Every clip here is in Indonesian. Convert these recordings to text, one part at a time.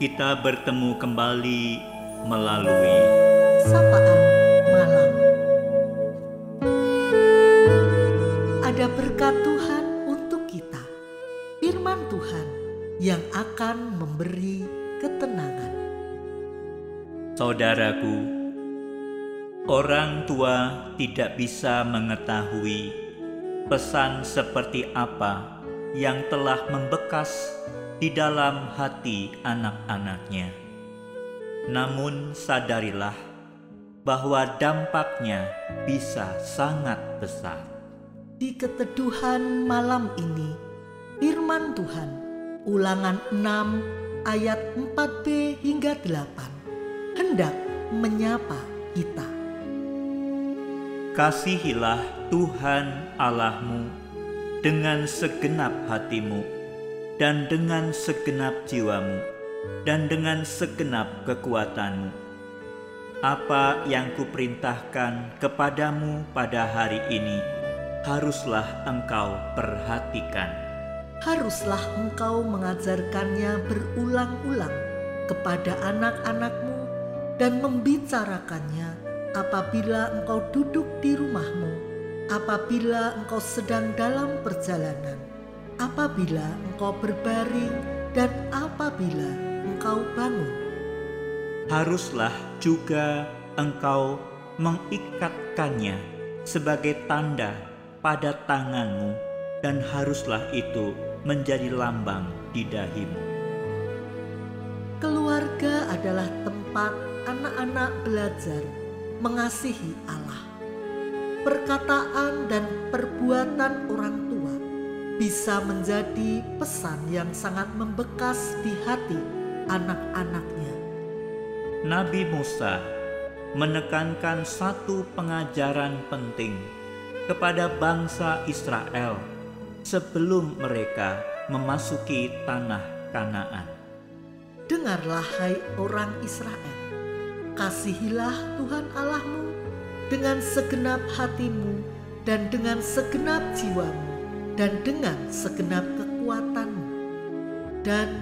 kita bertemu kembali melalui Sapaan Malam. Ada berkat Tuhan untuk kita. Firman Tuhan yang akan memberi ketenangan. saudaraku. Orang tua tidak bisa mengetahui pesan seperti apa yang telah membekas di dalam hati anak-anaknya. Namun sadarilah bahwa dampaknya bisa sangat besar. Di keteduhan malam ini, firman Tuhan, ulangan 6 ayat 4b hingga 8, hendak menyapa kita. Kasihilah Tuhan Allahmu dengan segenap hatimu dan dengan segenap jiwamu dan dengan segenap kekuatanmu. Apa yang kuperintahkan kepadamu pada hari ini haruslah engkau perhatikan. Haruslah engkau mengajarkannya berulang-ulang kepada anak-anakmu dan membicarakannya apabila engkau duduk di rumahmu, apabila engkau sedang dalam perjalanan, apabila engkau berbaring, dan apabila engkau bangun. Haruslah juga engkau mengikatkannya sebagai tanda pada tanganmu dan haruslah itu menjadi lambang di dahimu. Keluarga adalah tempat anak-anak belajar mengasihi Allah. Perkataan dan perbuatan orang tua bisa menjadi pesan yang sangat membekas di hati anak-anaknya. Nabi Musa menekankan satu pengajaran penting kepada bangsa Israel sebelum mereka memasuki tanah Kanaan. Dengarlah hai orang Israel, kasihilah Tuhan Allahmu dengan segenap hatimu dan dengan segenap jiwamu dan dengan segenap kekuatanmu. Dan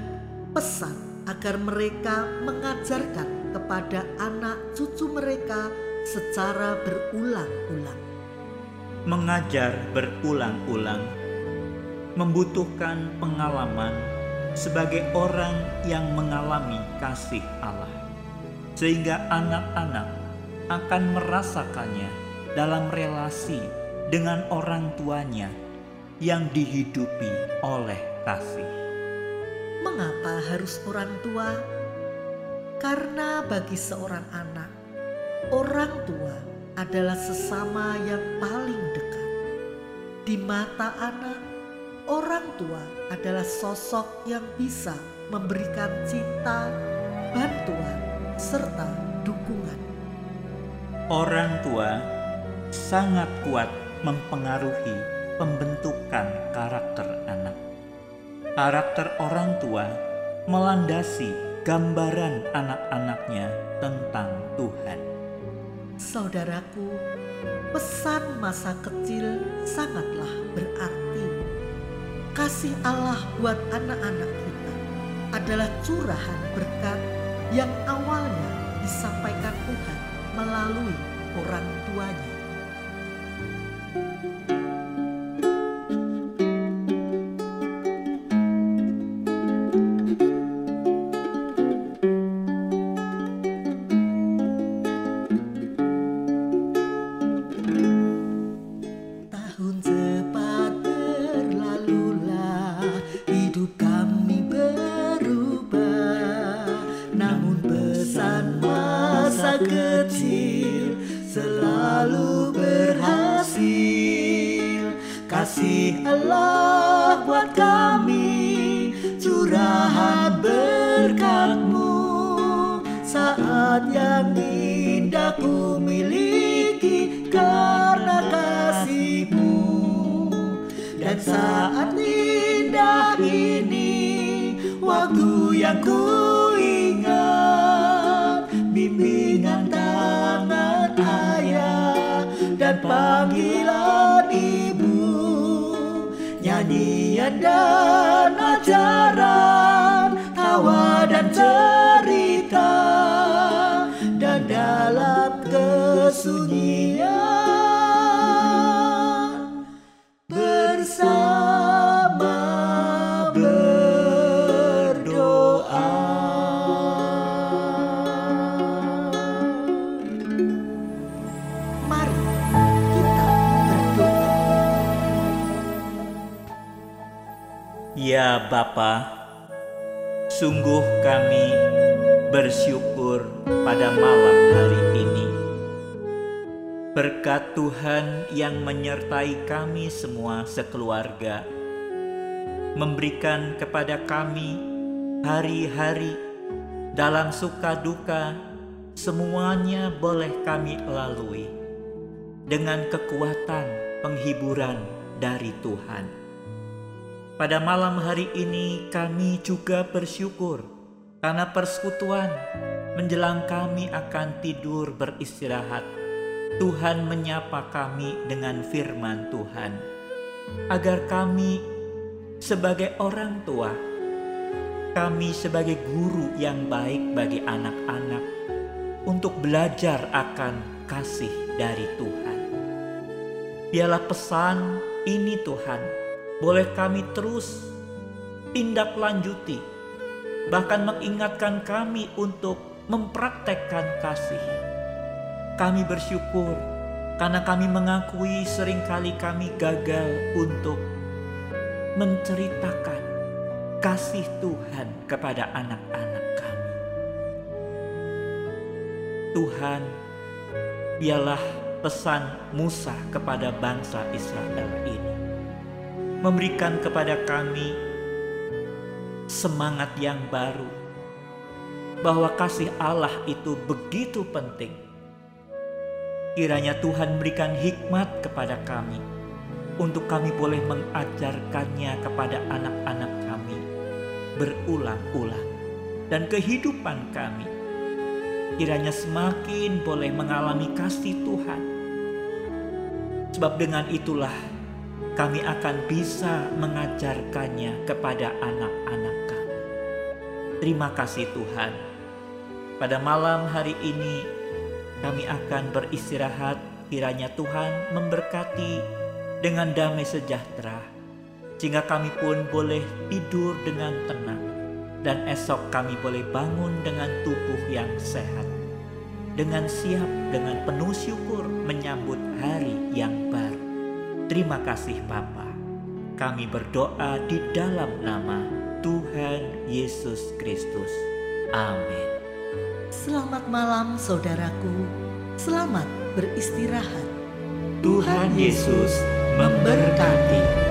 pesan agar mereka mengajarkan kepada anak cucu mereka secara berulang-ulang. Mengajar berulang-ulang membutuhkan pengalaman sebagai orang yang mengalami kasih Allah, sehingga anak-anak akan merasakannya dalam relasi dengan orang tuanya yang dihidupi oleh kasih. Mengapa harus orang tua? Karena bagi seorang anak, orang tua adalah sesama yang paling dekat. Di mata anak, orang tua adalah sosok yang bisa memberikan cinta, bantuan, serta dukungan. Orang tua sangat kuat mempengaruhi pembentukan karakter anak. Karakter orang tua melandasi gambaran anak-anaknya tentang Tuhan. Saudaraku, pesan masa kecil sangatlah berarti. Kasih Allah buat anak-anak kita adalah curahan berkat yang awalnya disampaikan Tuhan melalui orang tuanya. Kecil selalu berhasil. Kasih Allah buat kami, curahan berkatmu. Saat yang indah ku miliki karena kasihmu Dan saat indah ini Waktu yang ku ayah Dan panggilan ibu. Nyanyian dan ajaran tawa dan cerita. Dan dalam kesunyian Ya Bapa, sungguh kami bersyukur pada malam hari ini. Berkat Tuhan yang menyertai kami semua sekeluarga, memberikan kepada kami hari-hari dalam suka duka, semuanya boleh kami lalui dengan kekuatan penghiburan dari Tuhan. Pada malam hari ini kami juga bersyukur karena persekutuan menjelang kami akan tidur beristirahat. Tuhan menyapa kami dengan firman Tuhan agar kami sebagai orang tua, kami sebagai guru yang baik bagi anak-anak untuk belajar akan kasih dari Tuhan. Biarlah pesan ini Tuhan boleh kami terus tindak lanjuti, bahkan mengingatkan kami untuk mempraktekkan kasih. Kami bersyukur karena kami mengakui sering kali kami gagal untuk menceritakan kasih Tuhan kepada anak-anak kami. Tuhan, biarlah pesan Musa kepada bangsa Israel ini memberikan kepada kami semangat yang baru bahwa kasih Allah itu begitu penting. Kiranya Tuhan berikan hikmat kepada kami untuk kami boleh mengajarkannya kepada anak-anak kami berulang-ulang dan kehidupan kami kiranya semakin boleh mengalami kasih Tuhan. Sebab dengan itulah kami akan bisa mengajarkannya kepada anak-anak kami. Terima kasih Tuhan. Pada malam hari ini kami akan beristirahat kiranya Tuhan memberkati dengan damai sejahtera sehingga kami pun boleh tidur dengan tenang dan esok kami boleh bangun dengan tubuh yang sehat dengan siap dengan penuh syukur menyambut hari yang baru. Terima kasih Bapa. Kami berdoa di dalam nama Tuhan Yesus Kristus. Amin. Selamat malam saudaraku. Selamat beristirahat. Tuhan Yesus memberkati.